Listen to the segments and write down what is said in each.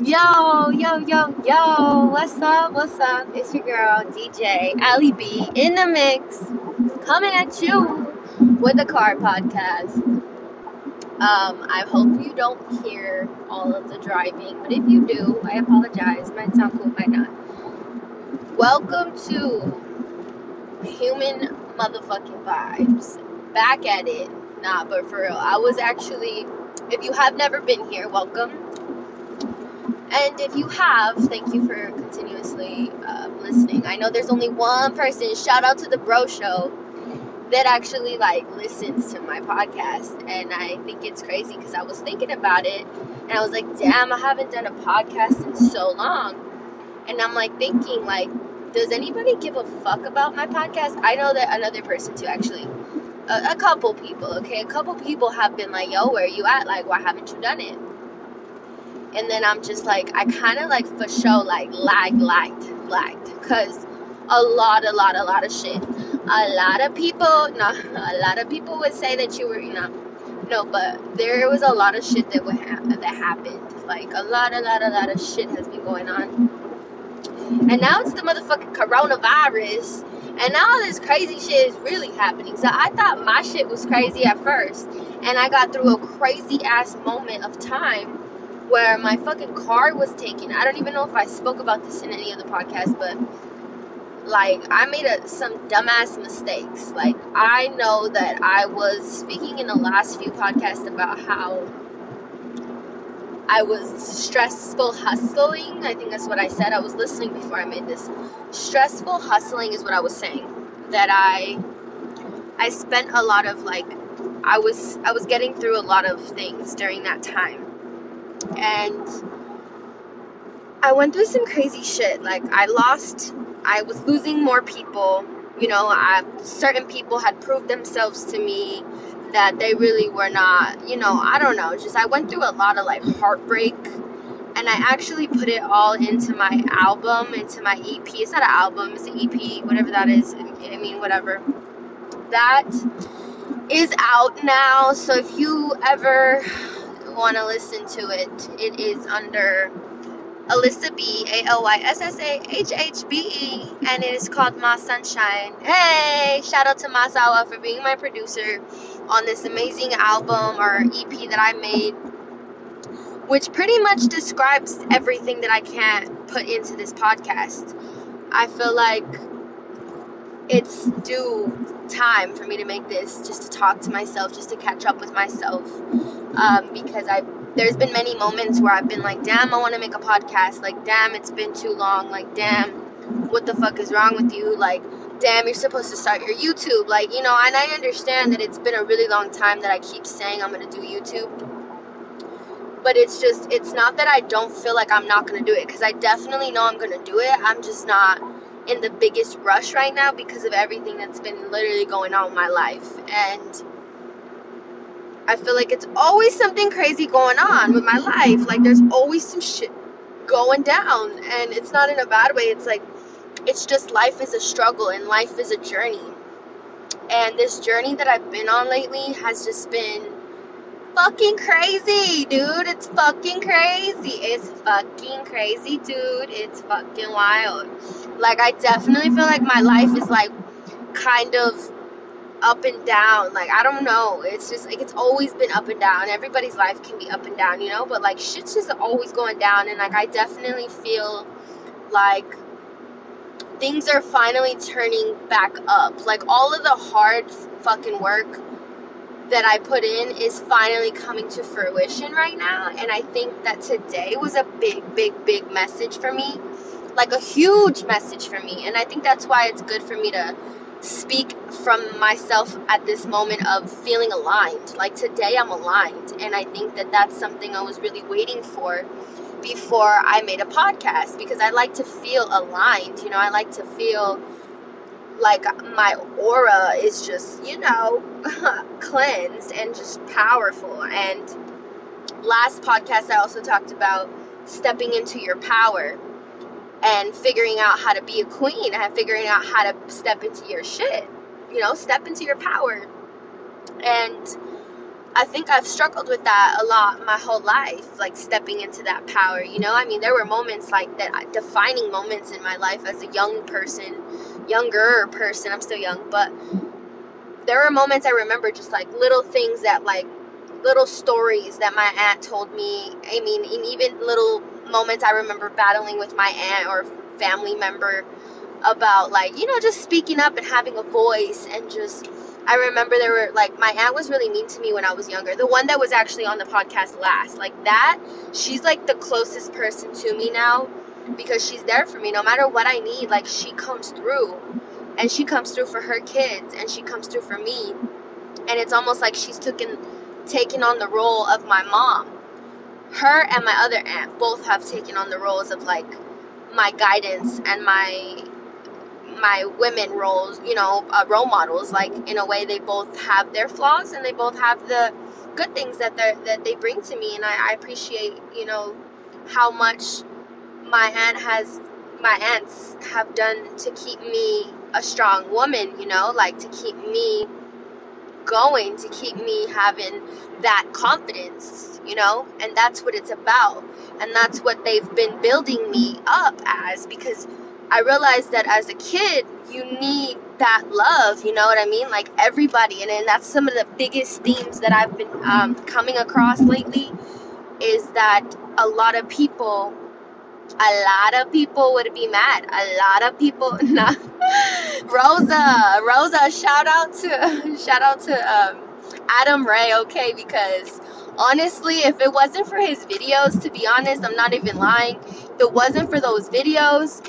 Yo, yo, yo, yo, what's up? What's up? It's your girl, DJ Ali B, in the mix, coming at you with the car podcast. Um, I hope you don't hear all of the driving, but if you do, I apologize. Might sound cool, might not. Welcome to Human Motherfucking Vibes. Back at it. Nah, but for real, I was actually, if you have never been here, welcome and if you have, thank you for continuously uh, listening. I know there's only one person, shout out to the Bro Show, that actually like listens to my podcast. And I think it's crazy because I was thinking about it and I was like, damn, I haven't done a podcast in so long. And I'm like thinking, like, does anybody give a fuck about my podcast? I know that another person too, actually. A, a couple people, okay? A couple people have been like, yo, where are you at? Like, why haven't you done it? and then I'm just like I kind of like for sure like lagged, lagged, lagged, cause a lot, a lot, a lot of shit. A lot of people, no, a lot of people would say that you were, you know, no, but there was a lot of shit that would ha- that happened. Like a lot, a lot, a lot of shit has been going on. And now it's the motherfucking coronavirus. And all this crazy shit is really happening. So I thought my shit was crazy at first. And I got through a crazy ass moment of time where my fucking car was taken. I don't even know if I spoke about this in any of the podcasts, but like I made a, some dumbass mistakes. Like I know that I was speaking in the last few podcasts about how I was stressful hustling. I think that's what I said. I was listening before I made this. Stressful hustling is what I was saying. That I I spent a lot of like I was I was getting through a lot of things during that time and I went through some crazy shit. Like I lost, I was losing more people. You know, I, certain people had proved themselves to me that they really were not. You know, I don't know. Just I went through a lot of like heartbreak, and I actually put it all into my album, into my EP. It's not an album, it's an EP, whatever that is. I mean, whatever. That is out now. So if you ever want to listen to it, it is under Alyssa B, A L Y S S A H H B E, and it is called My Sunshine. Hey, shout out to Masawa for being my producer on this amazing album or EP that I made, which pretty much describes everything that I can't put into this podcast. I feel like it's due time for me to make this just to talk to myself just to catch up with myself um, because i there's been many moments where i've been like damn i want to make a podcast. Like damn it's been too long. Like damn what the fuck is wrong with you? Like damn you're supposed to start your youtube. Like you know and i understand that it's been a really long time that i keep saying i'm going to do youtube. But it's just it's not that i don't feel like i'm not going to do it because i definitely know i'm going to do it. I'm just not in the biggest rush right now because of everything that's been literally going on in my life. And I feel like it's always something crazy going on with my life. Like there's always some shit going down. And it's not in a bad way. It's like it's just life is a struggle and life is a journey. And this journey that I've been on lately has just been fucking crazy, dude. It's fucking crazy. It's fucking crazy, dude. It's fucking wild. Like, I definitely feel like my life is like kind of up and down. Like, I don't know. It's just like it's always been up and down. Everybody's life can be up and down, you know? But like, shit's just always going down. And like, I definitely feel like things are finally turning back up. Like, all of the hard fucking work that I put in is finally coming to fruition right now. And I think that today was a big, big, big message for me. Like a huge message for me. And I think that's why it's good for me to speak from myself at this moment of feeling aligned. Like today I'm aligned. And I think that that's something I was really waiting for before I made a podcast because I like to feel aligned. You know, I like to feel like my aura is just, you know, cleansed and just powerful. And last podcast, I also talked about stepping into your power and figuring out how to be a queen and figuring out how to step into your shit. You know, step into your power. And I think I've struggled with that a lot my whole life, like stepping into that power. You know, I mean, there were moments like that, defining moments in my life as a young person, younger person. I'm still young, but there were moments I remember just like little things that like little stories that my aunt told me. I mean, and even little moments I remember battling with my aunt or family member about like, you know, just speaking up and having a voice and just I remember there were like my aunt was really mean to me when I was younger. The one that was actually on the podcast last. Like that, she's like the closest person to me now because she's there for me no matter what I need. Like she comes through and she comes through for her kids and she comes through for me. And it's almost like she's taken taken on the role of my mom. Her and my other aunt both have taken on the roles of like my guidance and my my women roles, you know, uh, role models. Like in a way, they both have their flaws and they both have the good things that they that they bring to me, and I, I appreciate, you know, how much my aunt has, my aunts have done to keep me a strong woman. You know, like to keep me going, to keep me having that confidence. You know, and that's what it's about, and that's what they've been building me up as because I realized that as a kid, you need that love, you know what I mean? Like everybody, and then that's some of the biggest themes that I've been um, coming across lately is that a lot of people, a lot of people would be mad. A lot of people, nah. Rosa, Rosa, shout out to, shout out to um, Adam Ray, okay? Because honestly, if it wasn't for his videos, to be honest, I'm not even lying. If it wasn't for those videos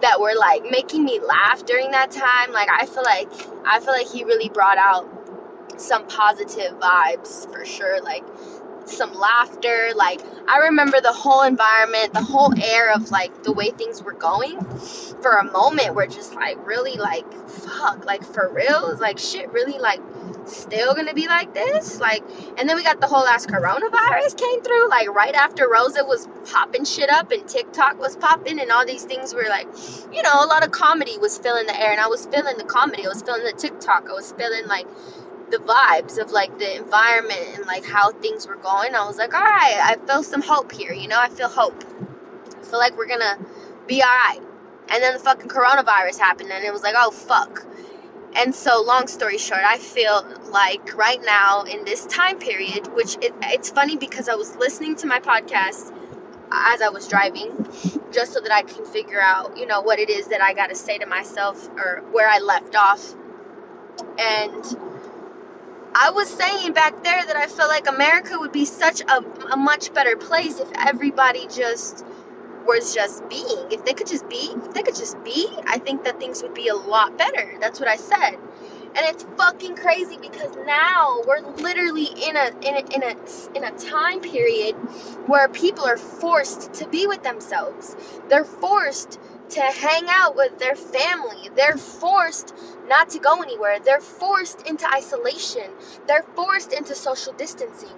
that were like making me laugh during that time, like I feel like I feel like he really brought out some positive vibes for sure. Like some laughter. Like I remember the whole environment, the whole air of like the way things were going. For a moment, we're just like really like fuck, like for real, like shit, really like still gonna be like this? Like, and then we got the whole ass coronavirus came through, like right after Rosa was popping shit up and TikTok was popping and all these things were like, you know, a lot of comedy was filling the air and I was feeling the comedy, I was feeling the TikTok, I was feeling like the vibes of like the environment and like how things were going. I was like, all right, I feel some hope here, you know, I feel hope. I feel like we're gonna be all right. And then the fucking coronavirus happened and it was like, oh fuck and so, long story short, I feel like right now in this time period, which it, it's funny because I was listening to my podcast as I was driving, just so that I can figure out, you know, what it is that I got to say to myself or where I left off. And I was saying back there that I felt like America would be such a, a much better place if everybody just was just being. If they could just be, if they could just be, I think that things would be a lot better. That's what I said. And it's fucking crazy because now we're literally in a in a in a in a time period where people are forced to be with themselves. They're forced to hang out with their family. They're forced not to go anywhere. They're forced into isolation. They're forced into social distancing.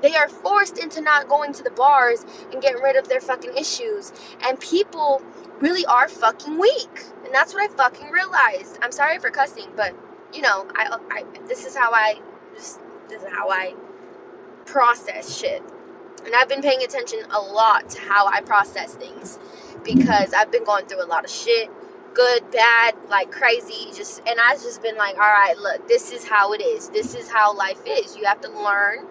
They are forced into not going to the bars and getting rid of their fucking issues. And people really are fucking weak. And that's what I fucking realized. I'm sorry for cussing, but you know, I, I this is how I this is how I process shit. And I've been paying attention a lot to how I process things because I've been going through a lot of shit good, bad, like crazy. Just and I've just been like, all right, look, this is how it is. This is how life is. You have to learn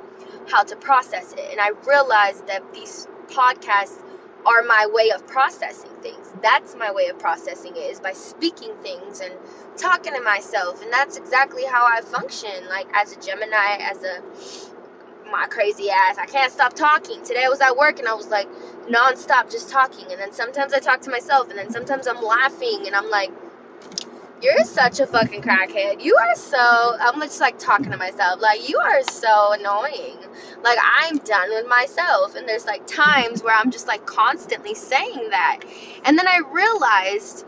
how to process it. And I realized that these podcasts are my way of processing things. That's my way of processing it is by speaking things and talking to myself. And that's exactly how I function, like as a Gemini, as a my crazy ass. I can't stop talking. Today I was at work and I was like nonstop just talking. And then sometimes I talk to myself and then sometimes I'm laughing and I'm like, you're such a fucking crackhead. You are so, I'm just like talking to myself. Like, you are so annoying. Like, I'm done with myself. And there's like times where I'm just like constantly saying that. And then I realized,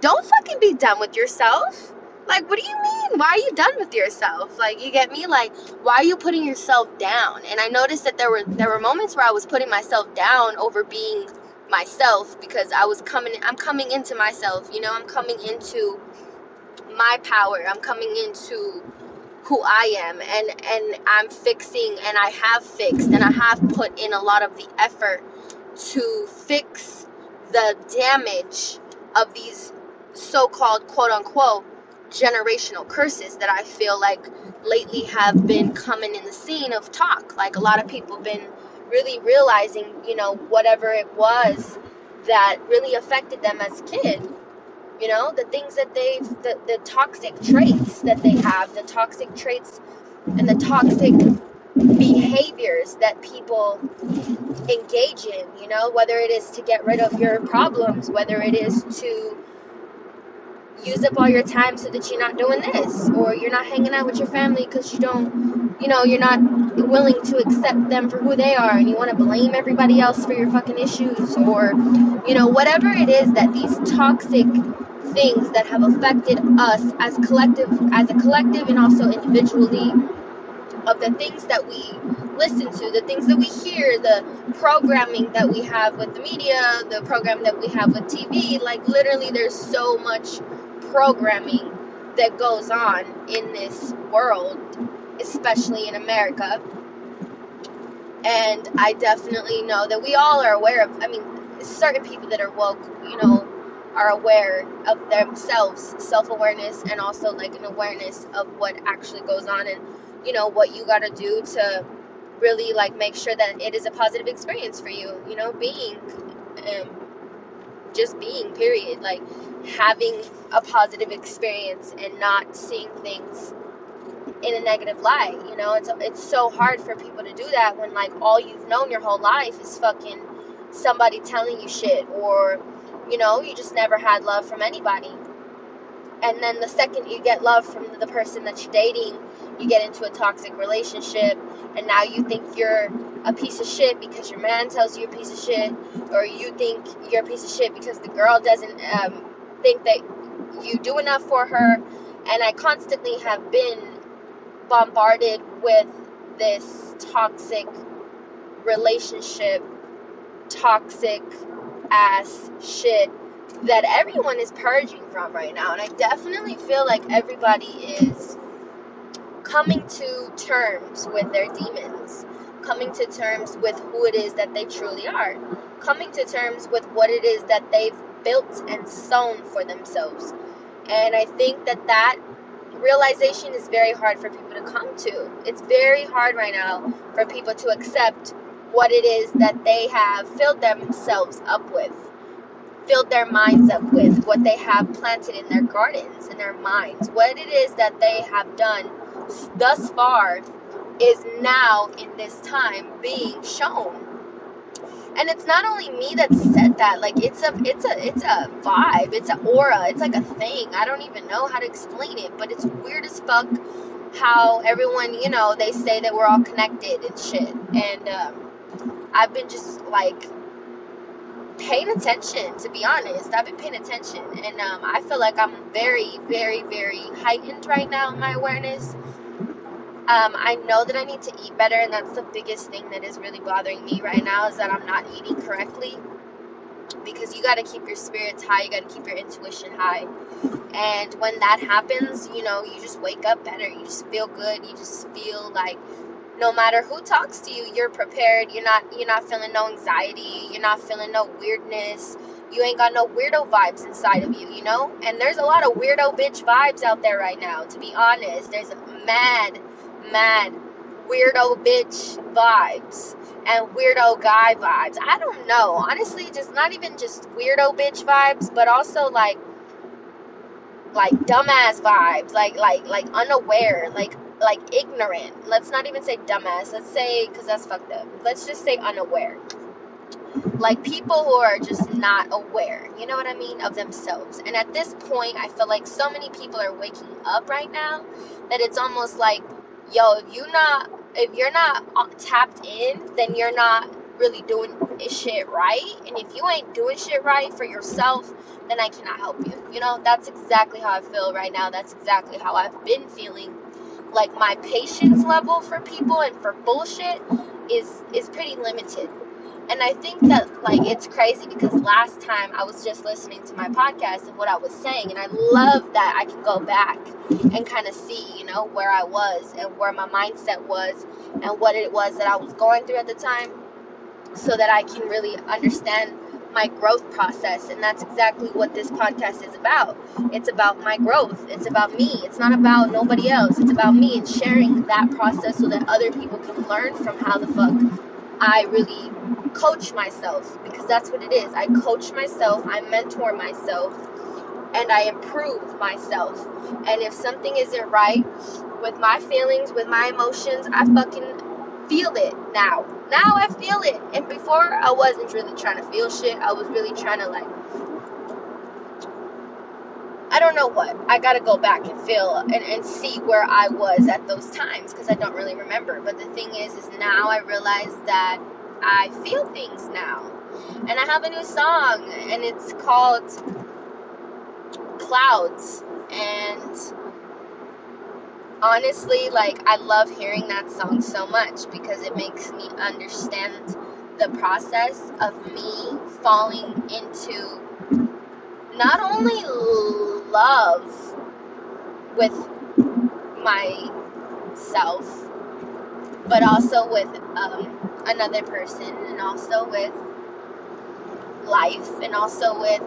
don't fucking be done with yourself like, what do you mean? Why are you done with yourself? Like, you get me? Like, why are you putting yourself down? And I noticed that there were there were moments where I was putting myself down over being myself because I was coming I'm coming into myself, you know, I'm coming into my power. I'm coming into who I am and and I'm fixing and I have fixed and I have put in a lot of the effort to fix the damage of these so-called quote unquote generational curses that I feel like lately have been coming in the scene of talk. Like a lot of people been really realizing you know whatever it was that really affected them as a kid you know the things that they've the, the toxic traits that they have the toxic traits and the toxic behaviors that people engage in you know whether it is to get rid of your problems whether it is to use up all your time so that you're not doing this or you're not hanging out with your family because you don't you know you're not willing to accept them for who they are and you want to blame everybody else for your fucking issues or you know whatever it is that these toxic things that have affected us as collective as a collective and also individually of the things that we listen to the things that we hear the programming that we have with the media the program that we have with tv like literally there's so much programming that goes on in this world especially in america and i definitely know that we all are aware of i mean certain people that are woke you know are aware of themselves, self awareness, and also like an awareness of what actually goes on and you know what you got to do to really like make sure that it is a positive experience for you. You know, being, um, just being, period. Like having a positive experience and not seeing things in a negative light. You know, it's it's so hard for people to do that when like all you've known your whole life is fucking somebody telling you shit or you know, you just never had love from anybody. And then the second you get love from the person that you're dating, you get into a toxic relationship, and now you think you're a piece of shit because your man tells you a piece of shit, or you think you're a piece of shit because the girl doesn't um, think that you do enough for her. And I constantly have been bombarded with this toxic relationship, toxic ass shit that everyone is purging from right now. And I definitely feel like everybody is coming to terms with their demons, coming to terms with who it is that they truly are, coming to terms with what it is that they've built and sown for themselves. And I think that that realization is very hard for people to come to. It's very hard right now for people to accept what it is that they have filled themselves up with, filled their minds up with, what they have planted in their gardens, in their minds, what it is that they have done thus far is now in this time being shown. And it's not only me that said that, like it's a it's a it's a vibe, it's an aura, it's like a thing. I don't even know how to explain it, but it's weird as fuck how everyone, you know, they say that we're all connected and shit. And um, I've been just like paying attention to be honest i've been paying attention and um, i feel like i'm very very very heightened right now in my awareness um, i know that i need to eat better and that's the biggest thing that is really bothering me right now is that i'm not eating correctly because you got to keep your spirits high you got to keep your intuition high and when that happens you know you just wake up better you just feel good you just feel like no matter who talks to you, you're prepared. You're not you're not feeling no anxiety. You're not feeling no weirdness. You ain't got no weirdo vibes inside of you, you know? And there's a lot of weirdo bitch vibes out there right now, to be honest. There's a mad, mad weirdo bitch vibes and weirdo guy vibes. I don't know. Honestly, just not even just weirdo bitch vibes, but also like like dumbass vibes, like like like unaware, like like ignorant. Let's not even say dumbass. Let's say because that's fucked up. Let's just say unaware. Like people who are just not aware, you know what I mean, of themselves. And at this point, I feel like so many people are waking up right now that it's almost like, yo, if you not if you're not uh, tapped in, then you're not really doing shit right. And if you ain't doing shit right for yourself, then I cannot help you. You know, that's exactly how I feel right now. That's exactly how I've been feeling like my patience level for people and for bullshit is is pretty limited. And I think that like it's crazy because last time I was just listening to my podcast and what I was saying, and I love that I can go back and kind of see, you know, where I was and where my mindset was and what it was that I was going through at the time, so that I can really understand my growth process. And that's exactly what this podcast is about. It's about my growth. It's about me. It's not about nobody else. It's about me and sharing that process so that other people can learn from how the fuck I really coach myself because that's what it is. I coach myself, I mentor myself, and I improve myself. And if something isn't right with my feelings, with my emotions, I fucking feel it now. Now I feel it. And before I wasn't really trying to feel shit. I was really trying to like I don't know what. I gotta go back and feel and, and see where I was at those times because I don't really remember. But the thing is, is now I realize that I feel things now. And I have a new song and it's called Clouds. And honestly, like I love hearing that song so much because it makes me understand the process of me falling into not only love with myself, but also with um, another person, and also with life, and also with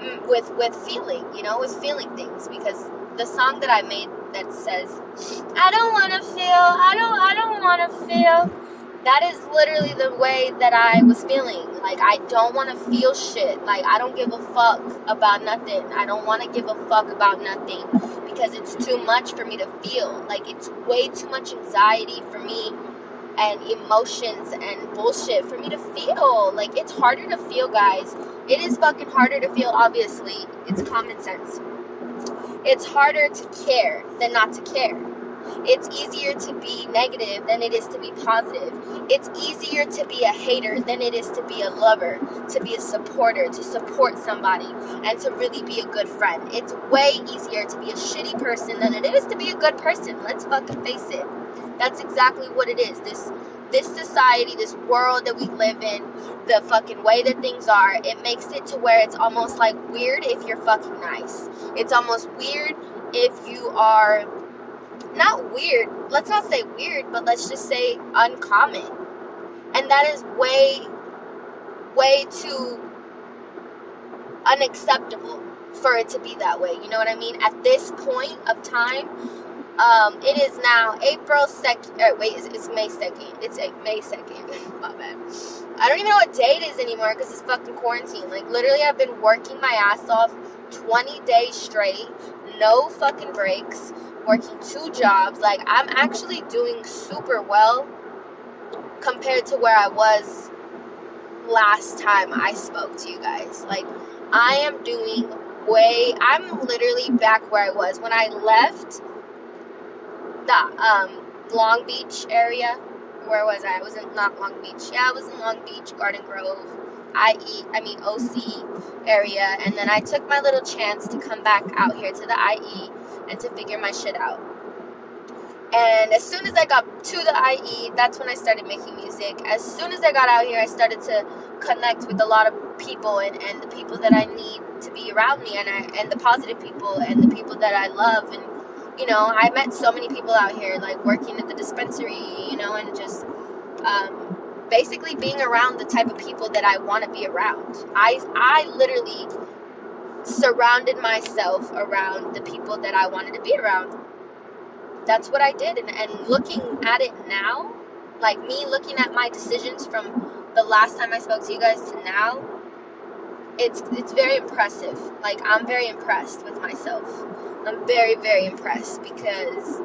mm, with with feeling, you know, with feeling things because the song that I made that says, I don't want to feel, I don't, I don't want to feel. That is literally the way that I was feeling. Like, I don't want to feel shit. Like, I don't give a fuck about nothing. I don't want to give a fuck about nothing because it's too much for me to feel. Like, it's way too much anxiety for me and emotions and bullshit for me to feel. Like, it's harder to feel, guys. It is fucking harder to feel, obviously. It's common sense. It's harder to care than not to care. It's easier to be negative than it is to be positive. It's easier to be a hater than it is to be a lover, to be a supporter, to support somebody, and to really be a good friend. It's way easier to be a shitty person than it is to be a good person. Let's fucking face it. That's exactly what it is. This this society, this world that we live in, the fucking way that things are, it makes it to where it's almost like weird if you're fucking nice. It's almost weird if you are not weird. Let's not say weird, but let's just say uncommon. And that is way way too unacceptable for it to be that way. You know what I mean? At this point of time, um, it is now April 2nd. Uh, wait, it's, it's May 2nd. It's May 2nd. My bad. I don't even know what day it is anymore because it's fucking quarantine. Like, literally, I've been working my ass off 20 days straight. No fucking breaks. Working two jobs. Like, I'm actually doing super well compared to where I was last time I spoke to you guys. Like, I am doing way. I'm literally back where I was. When I left the um, Long Beach area. Where was I? I was in not Long Beach. Yeah, I was in Long Beach, Garden Grove, IE, I mean OC area, and then I took my little chance to come back out here to the IE and to figure my shit out. And as soon as I got to the IE, that's when I started making music. As soon as I got out here, I started to connect with a lot of people and, and the people that I need to be around me and I, and the positive people and the people that I love and you know, I met so many people out here, like working at the dispensary, you know, and just um, basically being around the type of people that I want to be around. I, I literally surrounded myself around the people that I wanted to be around. That's what I did. And, and looking at it now, like me looking at my decisions from the last time I spoke to you guys to now, it's it's very impressive. Like I'm very impressed with myself. I'm very very impressed because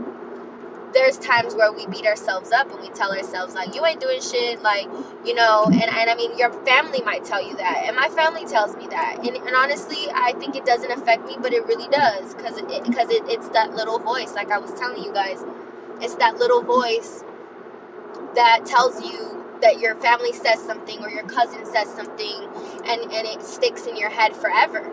there's times where we beat ourselves up and we tell ourselves like you ain't doing shit like you know and, and i mean your family might tell you that and my family tells me that and, and honestly i think it doesn't affect me but it really does because it, because it, it's that little voice like i was telling you guys it's that little voice that tells you that your family says something or your cousin says something and, and it sticks in your head forever.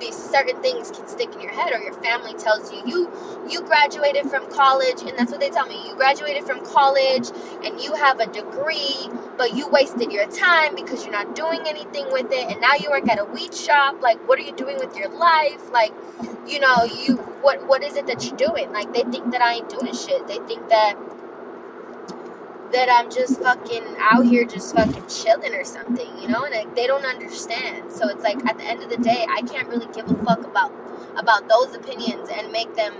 These certain things can stick in your head or your family tells you you you graduated from college and that's what they tell me you graduated from college and you have a degree but you wasted your time because you're not doing anything with it and now you work at a weed shop like what are you doing with your life? Like you know you what what is it that you're doing? Like they think that i ain't doing shit. They think that that I'm just fucking out here just fucking chilling or something, you know? And like, they don't understand. So it's like at the end of the day, I can't really give a fuck about about those opinions and make them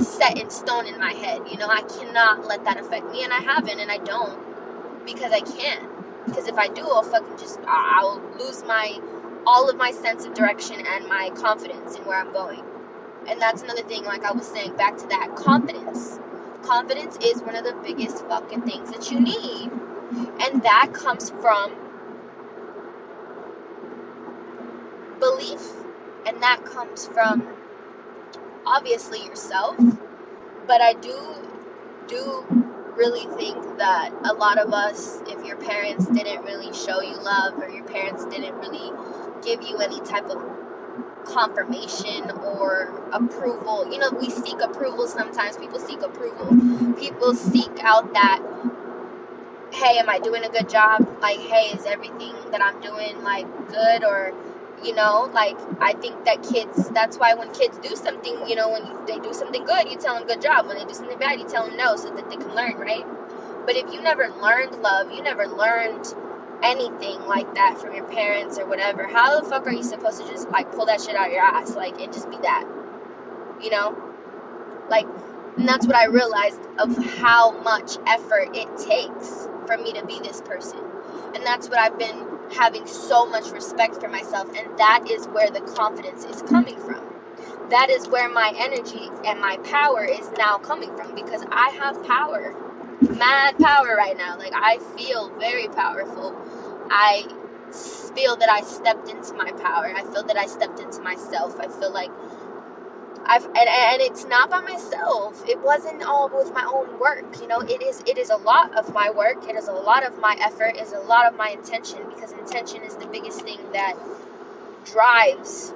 set in stone in my head. You know, I cannot let that affect me and I haven't and I don't because I can't. Because if I do, I'll fucking just I'll lose my all of my sense of direction and my confidence in where I'm going. And that's another thing like I was saying back to that confidence confidence is one of the biggest fucking things that you need. And that comes from belief. And that comes from obviously yourself. But I do do really think that a lot of us, if your parents didn't really show you love or your parents didn't really give you any type of confirmation or approval. You know, we seek approval sometimes. People seek approval. People seek out that, hey, am I doing a good job? Like, hey, is everything that I'm doing like good or you know like i think that kids that's why when kids do something you know when they do something good you tell them good job when they do something bad you tell them no so that they can learn right but if you never learned love you never learned anything like that from your parents or whatever, how the fuck are you supposed to just like pull that shit out your ass? Like it just be that. You know? Like and that's what I realized of how much effort it takes for me to be this person. And that's what I've been having so much respect for myself and that is where the confidence is coming from. That is where my energy and my power is now coming from because I have power mad power right now. Like I feel very powerful. I feel that I stepped into my power. I feel that I stepped into myself. I feel like I've and, and it's not by myself. It wasn't all with my own work. You know, it is it is a lot of my work. It is a lot of my effort. It is a lot of my intention because intention is the biggest thing that drives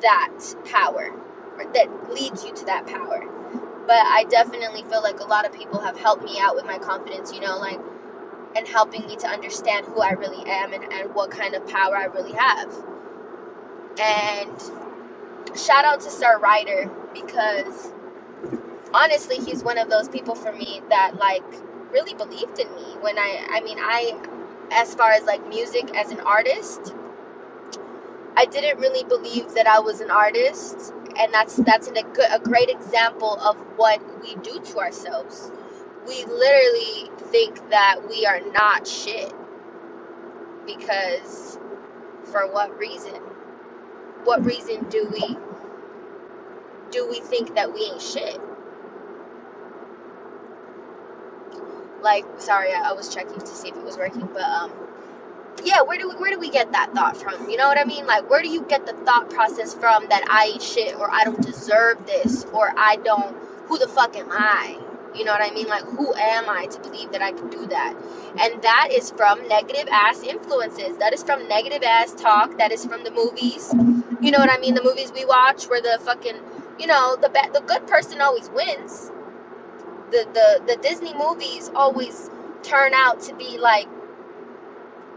that power or that leads you to that power but I definitely feel like a lot of people have helped me out with my confidence, you know, like, and helping me to understand who I really am and, and what kind of power I really have. And shout out to Sir Ryder because honestly, he's one of those people for me that, like, really believed in me when I, I mean, I, as far as like music as an artist, I didn't really believe that I was an artist and that's that's an, a, good, a great example of what we do to ourselves. We literally think that we are not shit because for what reason? What reason do we do we think that we ain't shit? Like, sorry, I, I was checking to see if it was working, but um yeah, where do we where do we get that thought from? You know what I mean? Like where do you get the thought process from that I ain't shit or I don't deserve this or I don't who the fuck am I? You know what I mean? Like who am I to believe that I can do that? And that is from negative ass influences. That is from negative ass talk. That is from the movies. You know what I mean? The movies we watch where the fucking you know, the ba- the good person always wins. The the the Disney movies always turn out to be like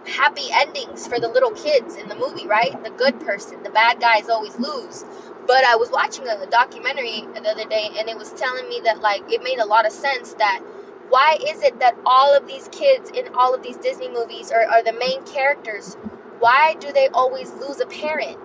happy endings for the little kids in the movie, right? The good person, the bad guys always lose. But I was watching a documentary the other day and it was telling me that like it made a lot of sense that why is it that all of these kids in all of these Disney movies are, are the main characters? Why do they always lose a parent?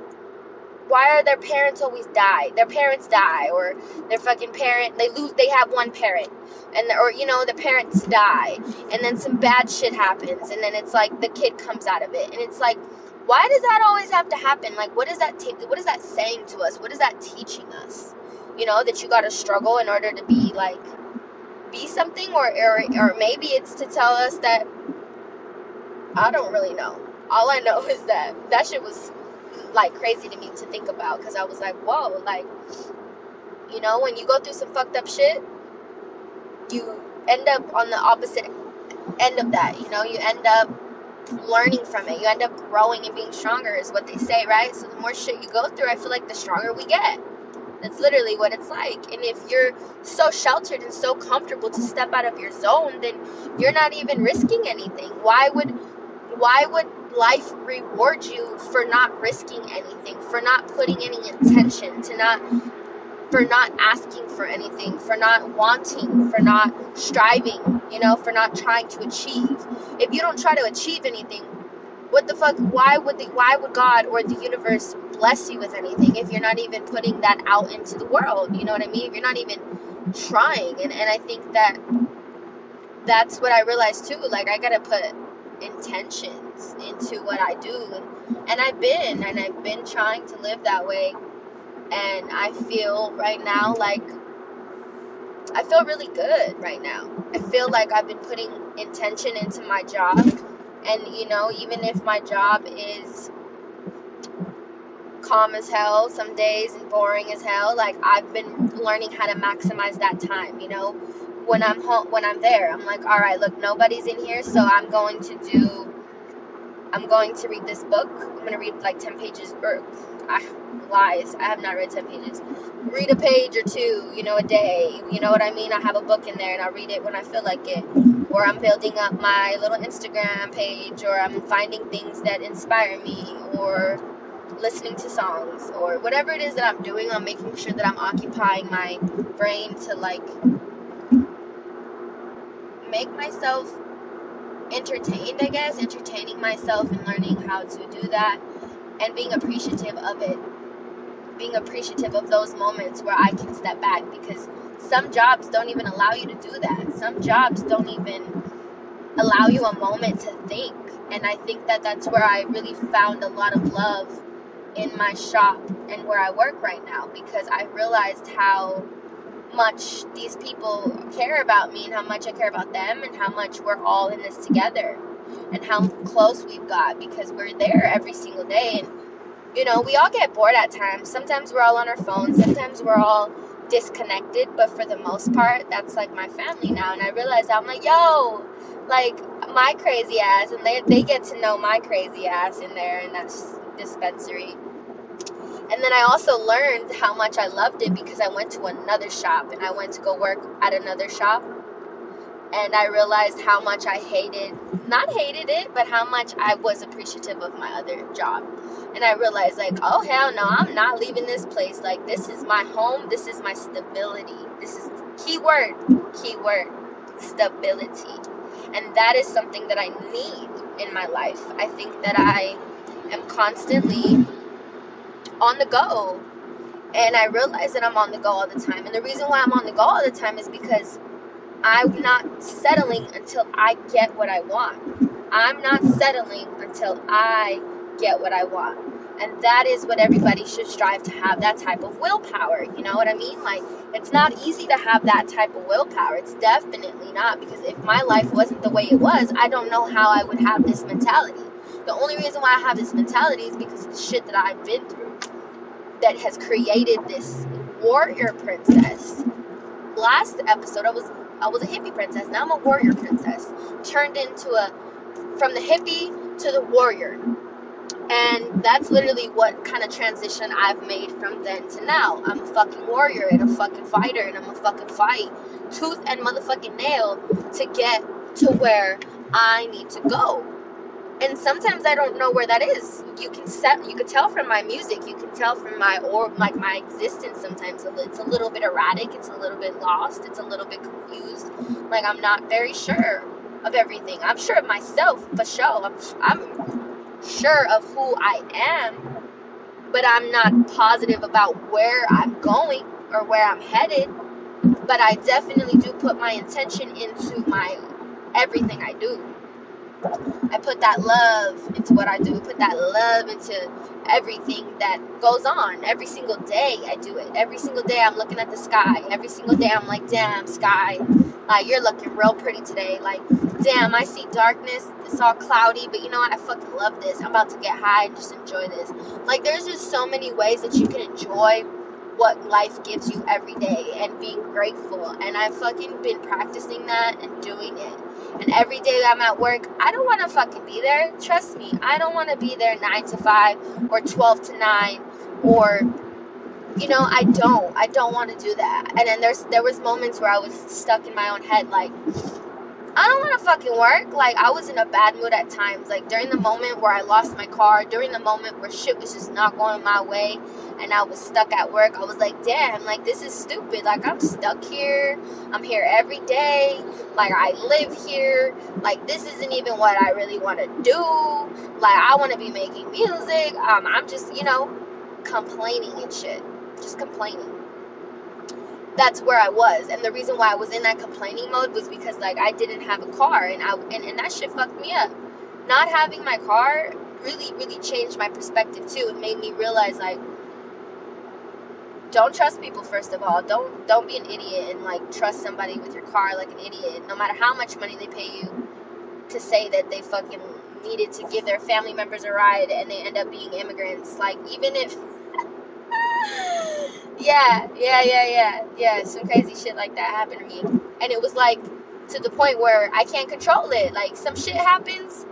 Why are their parents always die? Their parents die, or their fucking parent they lose. They have one parent, and or you know the parents die, and then some bad shit happens, and then it's like the kid comes out of it, and it's like, why does that always have to happen? Like, what is that? T- what is that saying to us? What is that teaching us? You know that you got to struggle in order to be like be something, or or or maybe it's to tell us that I don't really know. All I know is that that shit was like crazy to me to think about because I was like, whoa, like, you know, when you go through some fucked up shit, you end up on the opposite end of that. You know, you end up learning from it. You end up growing and being stronger, is what they say, right? So the more shit you go through, I feel like the stronger we get. That's literally what it's like. And if you're so sheltered and so comfortable to step out of your zone, then you're not even risking anything. Why would why would life reward you for not risking anything, for not putting any intention, to not for not asking for anything, for not wanting, for not striving, you know, for not trying to achieve. If you don't try to achieve anything, what the fuck why would the why would God or the universe bless you with anything if you're not even putting that out into the world? You know what I mean? If you're not even trying. And and I think that that's what I realized too. Like I gotta put intentions into what I do and, I've been and I've been trying to live that way and I feel right now like I feel really good right now. I feel like I've been putting intention into my job, and you know, even if my job is calm as hell some days and boring as hell, like I've been learning how to maximize that time. You know, when I'm home, when I'm there, I'm like, all right, look, nobody's in here, so I'm going to do. I'm going to read this book. I'm to read like 10 pages or lies. I have not read 10 pages. Read a page or two, you know, a day. You know what I mean? I have a book in there and I read it when I feel like it. Or I'm building up my little Instagram page, or I'm finding things that inspire me, or listening to songs, or whatever it is that I'm doing. I'm making sure that I'm occupying my brain to like make myself entertained, I guess, entertaining myself and learning how to do that and being appreciative of it. Being appreciative of those moments where I can step back because some jobs don't even allow you to do that. Some jobs don't even allow you a moment to think. And I think that that's where I really found a lot of love in my shop and where I work right now because I realized how much these people care about me and how much I care about them and how much we're all in this together and how close we've got because we're there every single day. And you know we all get bored at times. Sometimes we're all on our phones. Sometimes we're all disconnected. But for the most part that's like my family now. And i realize i'm like yo like my crazy ass. And they, they get to know my crazy ass in there in that dispensary and then I also learned how much I loved it because I went to another shop and I went to go work at another shop and I realized how much I hated, not hated it, but how much I was appreciative of my other job. And I realized, like, oh, hell no, I'm not leaving this place. Like, this is my home, this is my stability. This is key word, key word, stability. And that is something that I need in my life. I think that I am constantly on the go. And I realize that I'm on the go all the time. And the reason why I'm on the go all the time is because I'm not settling until I get what I want. I'm not settling until I get what I want. And that is what everybody should strive to have that type of willpower. You know what I mean? Like, it's not easy to have that type of willpower. It's definitely not. Because if my life wasn't the way it was, I don't know how I would have this mentality. The only reason why I have this mentality is because of the shit that I've been through that has created this warrior princess. Last episode, I was I was a hippie princess. Now I'm a warrior princess. Turned into a from the hippie to the warrior. And that's literally what kind of transition I've made from then to now. I'm a fucking warrior and a fucking fighter and I'm a fucking fight tooth and motherfucking nail to get to where I need to go and sometimes I don't know where that is. You can set, you can tell from my music, you can tell from my or like my existence. Sometimes it's a little bit erratic, it's a little bit lost, it's a little bit confused. Like I'm not very sure of everything. I'm sure of myself for sure. I'm, I'm sure of who I am, but I'm not positive about where I'm going or where I'm headed. But I definitely do put my intention into my everything I do. I put that love into what I do. I put that love into everything that goes on. Every single day I do it. Every single day I'm looking at the sky. Every single day I'm like, damn, sky, like you're looking real pretty today. Like, damn, I see darkness. It's all cloudy, but you know what? I fucking love this. I'm about to get high and just enjoy this. Like, there's just so many ways that you can enjoy what life gives you every day and being grateful. And I've fucking been practicing that and doing it and every day I'm at work, I don't want to fucking be there. Trust me, I don't want to be there 9 to 5 or 12 to 9 or you know, I don't. I don't want to do that. And then there's there was moments where I was stuck in my own head like I don't want to fucking work. Like, I was in a bad mood at times. Like, during the moment where I lost my car, during the moment where shit was just not going my way, and I was stuck at work, I was like, damn, like, this is stupid. Like, I'm stuck here. I'm here every day. Like, I live here. Like, this isn't even what I really want to do. Like, I want to be making music. Um, I'm just, you know, complaining and shit. Just complaining that's where I was. And the reason why I was in that complaining mode was because like I didn't have a car and I and, and that shit fucked me up. Not having my car really, really changed my perspective too. It made me realize like don't trust people first of all. Don't don't be an idiot and like trust somebody with your car like an idiot. No matter how much money they pay you to say that they fucking needed to give their family members a ride and they end up being immigrants. Like even if yeah, yeah, yeah, yeah, yeah. Some crazy shit like that happened to me, and it was like to the point where I can't control it. Like some shit happens,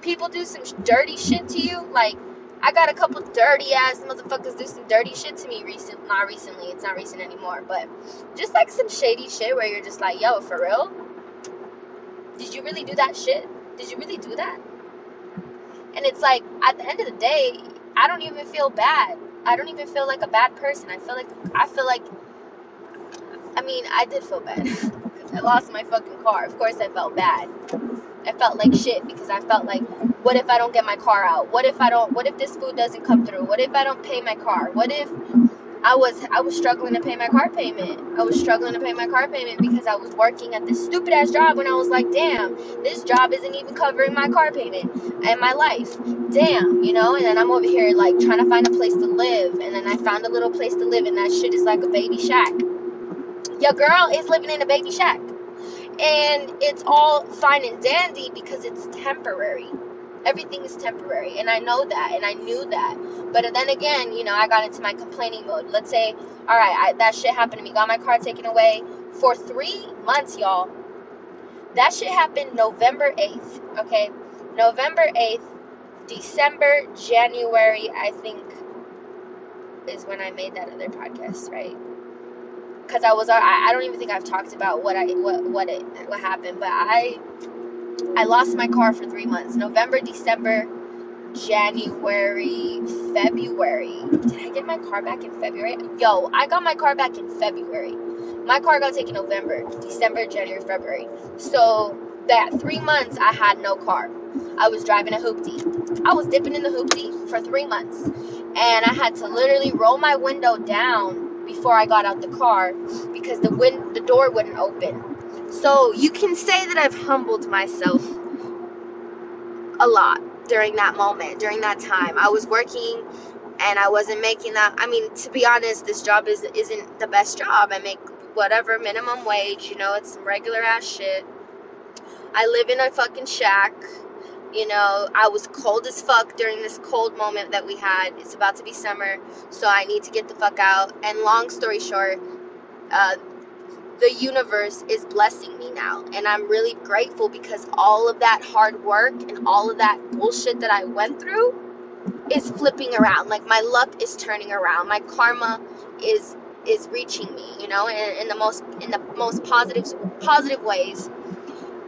people do some dirty shit to you. Like I got a couple dirty ass motherfuckers do some dirty shit to me recent, not recently. It's not recent anymore, but just like some shady shit where you're just like, yo, for real? Did you really do that shit? Did you really do that? And it's like at the end of the day, I don't even feel bad I don't even feel like a bad person. I feel like I feel like I mean, I did feel bad I lost my fucking car. Of course I felt bad. I felt like shit because I felt like what if I don't get my car out? What if I don't what if this food doesn't come through? What if I don't pay my car? What if I was I was struggling to pay my car payment. I was struggling to pay my car payment because I was working at this stupid ass job when I was like, damn, this job isn't even covering my car payment and my life. Damn, you know, and then I'm over here like trying to find a place to live and then I found a little place to live and that shit is like a baby shack. Your girl is living in a baby shack. And it's all fine and dandy because it's temporary everything is temporary and i know that and i knew that. But then again you know i got into my complaining mode. Let's say all right I, that shit happened to me. Got my car taken away for three months y'all. That shit happened november 8th okay? November 8th december january i think is when i made that other podcast right? Because i was I, I don't even think i've talked about what i what what it what happened but i I lost my car for three months November, December, January, February. Did I get my car back in February? Yo, I got my car back in February. My car got taken November, December, January, February. So that three months I had no car. I was driving a hoopty. I was dipping in the hoopty for three months. And I had to literally roll my window down before I got out the car because the wind the door wouldn't open. So you can say that I've humbled myself a lot during that moment, during that time. I was working and I wasn't making that. I mean, to be honest, this job is isn't the best job. I make whatever minimum wage, you know, it's some regular ass shit. I live in a fucking shack. You know, I was cold as fuck during this cold moment that we had. It's about to be summer, so I need to get the fuck out. And long story short, uh, the universe is blessing me now. And I'm really grateful because all of that hard work and all of that bullshit that I went through is flipping around. Like my luck is turning around. My karma is is reaching me, you know, in, in the most in the most positive positive ways.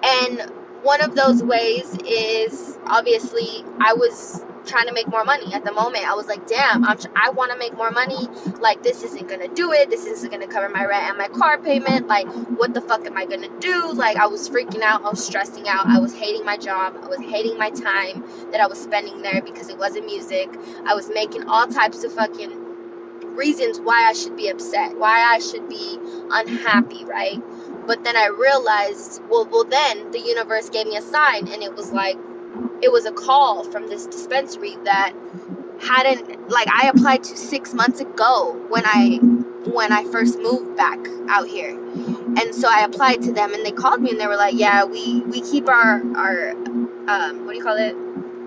And one of those ways is obviously I was trying to make more money at the moment. I was like, damn, I'm, I want to make more money. Like, this isn't to do it. This isn't to cover my rent and my car payment. Like, what the fuck am I to do? Like, I was freaking out. I was stressing out. I was hating my job. I was hating my time that I was spending there because it wasn't music. I was making all types of fucking reasons why I should be upset, why I should be unhappy, right? But then I realized, well, well, then the universe gave me a sign, and it was like, it was a call from this dispensary that hadn't like I applied to six months ago when I when I first moved back out here. And so I applied to them and they called me and they were like, Yeah, we, we keep our our um what do you call it?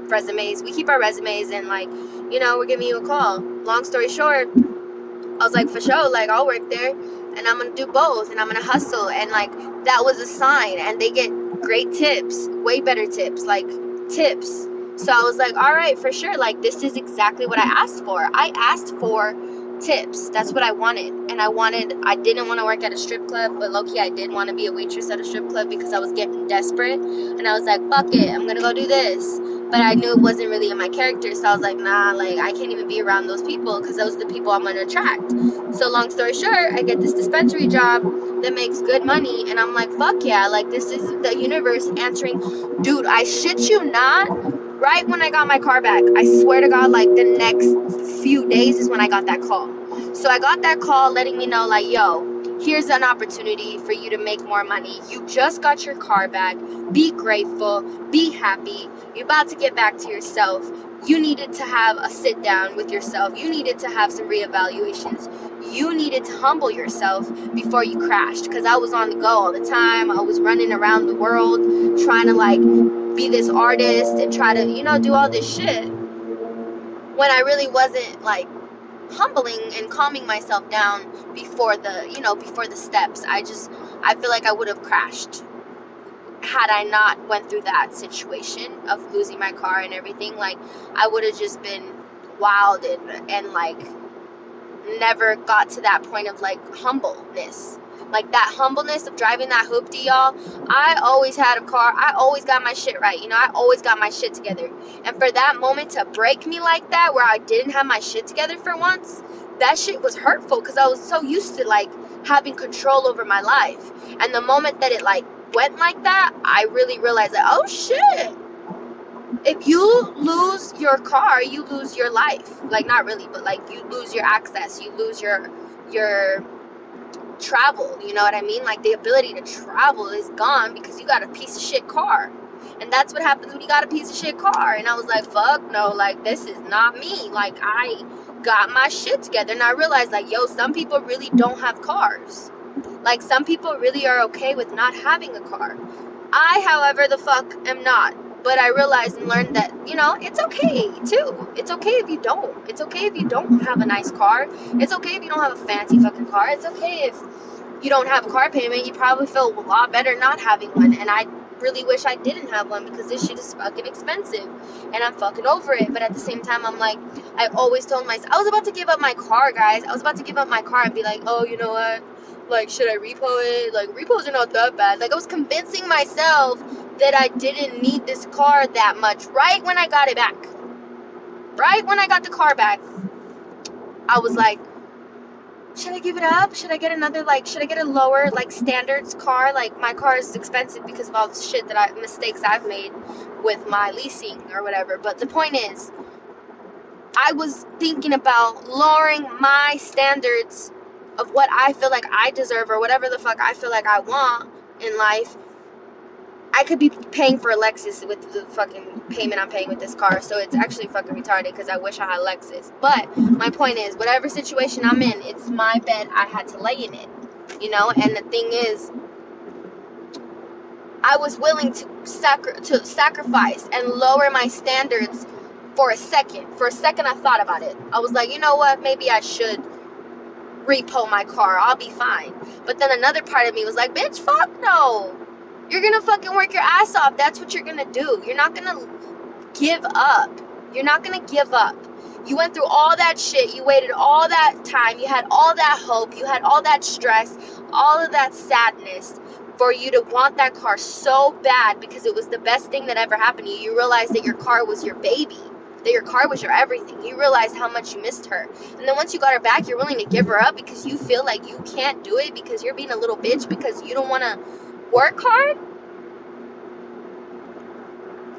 Resumes. We keep our resumes and like, you know, we're giving you a call. Long story short, I was like, for sure, like I'll work there and I'm gonna do both and I'm gonna hustle and like that was a sign and they get great tips, way better tips, like tips. So I was like, all right, for sure. Like, this is exactly what I asked for. I asked for tips. That's what I wanted. And I wanted, I didn't want to work at a strip club, but low key, I did want to be a waitress at a strip club because I was getting desperate. And I was like, fuck it, I'm going to go do this. But I knew it wasn't really in my character. So I was like, nah, like, I can't even be around those people because those are the people I'm going to attract. So, long story short, I get this dispensary job that makes good money. And I'm like, fuck yeah, like, this is the universe answering. Dude, I shit you not right when I got my car back. I swear to God, like the next few days is when I got that call. So I got that call letting me know, like, yo, here's an opportunity for you to make more money. You just got your car back. Be grateful. Be happy. You're about to get back to yourself. You needed to have a sit down with yourself. You needed to have some reevaluations. You needed to humble yourself before you crashed because I was on the go all the time. I was running around the world trying to like be this artist and try to, you know, do all this shit when I really wasn't like humbling and calming myself down before the, you know, before the steps. I just I feel like I would have crashed had I not went through that situation of losing my car and everything. Like I would have just been wild and, and like never got to that point of like humbleness like that humbleness of driving that hoopty, y'all. I always had a car. I always got my shit right. You know, I always got my shit together. And for that moment to break me like that, where I didn't have my shit together for once, that shit was hurtful because I was so used to like having control over my life. And the moment that it like went like that, I really realized that, oh shit. If you lose your car, you lose your life. Like not really, but like you lose your access, you lose your your travel. You know what I mean? Like the ability to travel is gone because you got a piece of shit car. And that's what happens when you got a piece of shit car. And I was like, fuck no, like this is not me. Like I got my shit together and I realized like, yo, some people really don't have cars. Like some people really are okay with not having a car. I, however, the fuck am not but I realized and learned that, you know, it's okay too. It's okay if you don't. It's okay if you don't have a nice car. It's okay if you don't have a fancy fucking car. It's okay if you don't have a car payment. You probably feel a lot better not having one. And I really wish I didn't have one because this shit is fucking expensive. And I'm fucking over it. But at the same time, I'm like, I always told myself, I was about to give up my car, guys. I was about to give up my car and be like, oh, you know what? Like, should I repo it? Like, repos are not that bad. Like, I was convincing myself that I didn't need this car that much right when I got it back. Right when I got the car back, I was like, should I give it up? Should I get another like should I get a lower like standards car? Like my car is expensive because of all the shit that I mistakes I've made with my leasing or whatever. But the point is I was thinking about lowering my standards of what I feel like I deserve or whatever the fuck I feel like I want in life I could be paying for a Lexus with the fucking payment I'm paying with this car. So it's actually fucking retarded because I wish I had Lexus. But my point is, whatever situation I'm in, it's my bed. I had to lay in it. You know? And the thing is, I was willing to, sacri- to sacrifice and lower my standards for a second. For a second, I thought about it. I was like, you know what? Maybe I should repo my car. I'll be fine. But then another part of me was like, bitch, fuck no. You're gonna fucking work your ass off. That's what you're gonna do. You're not gonna give up. You're not gonna give up. You went through all that shit. You waited all that time. You had all that hope. You had all that stress, all of that sadness for you to want that car so bad because it was the best thing that ever happened to you. You realized that your car was your baby, that your car was your everything. You realized how much you missed her. And then once you got her back, you're willing to give her up because you feel like you can't do it because you're being a little bitch because you don't want to work hard?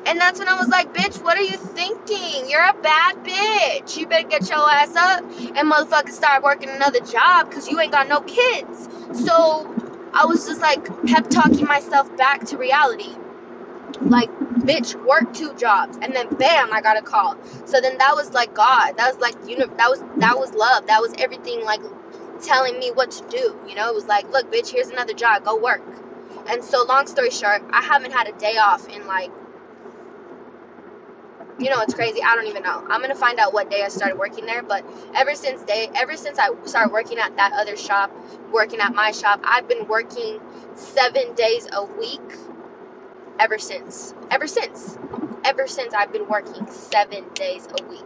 And that's when I was like, bitch, what are you thinking? You're a bad bitch. You better get your ass up and motherfucker start working another job because you ain't got no kids. So I was just like pep talking myself back to reality. Like, bitch, work two jobs. And then bam, I got a call. So then that was like God. That was like you know that was that was love. That was everything like telling me what to do. You know, it was like, look, bitch, here's another job. Go work. And so, long story short, I haven't had a day off in like, you know, it's crazy. I don't even know. I'm gonna find out what day I started working there. But ever since day, ever since I started working at that other shop, working at my shop, I've been working seven days a week ever since. Ever since. Ever since I've been working seven days a week.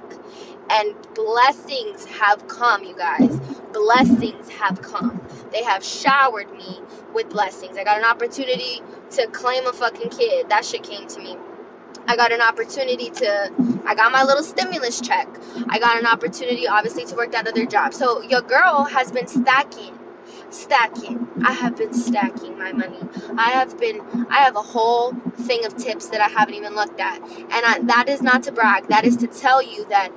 And blessings have come, you guys. Blessings have come. They have showered me with blessings. I got an opportunity to claim a fucking kid. That shit came to me. I got an opportunity to, I got my little stimulus check. I got an opportunity, obviously, to work that other job. So your girl has been stacking, stacking. I have been stacking my money. I have been, I have a whole thing of tips that I haven't even looked at. And I, that is not to brag. That is to tell you that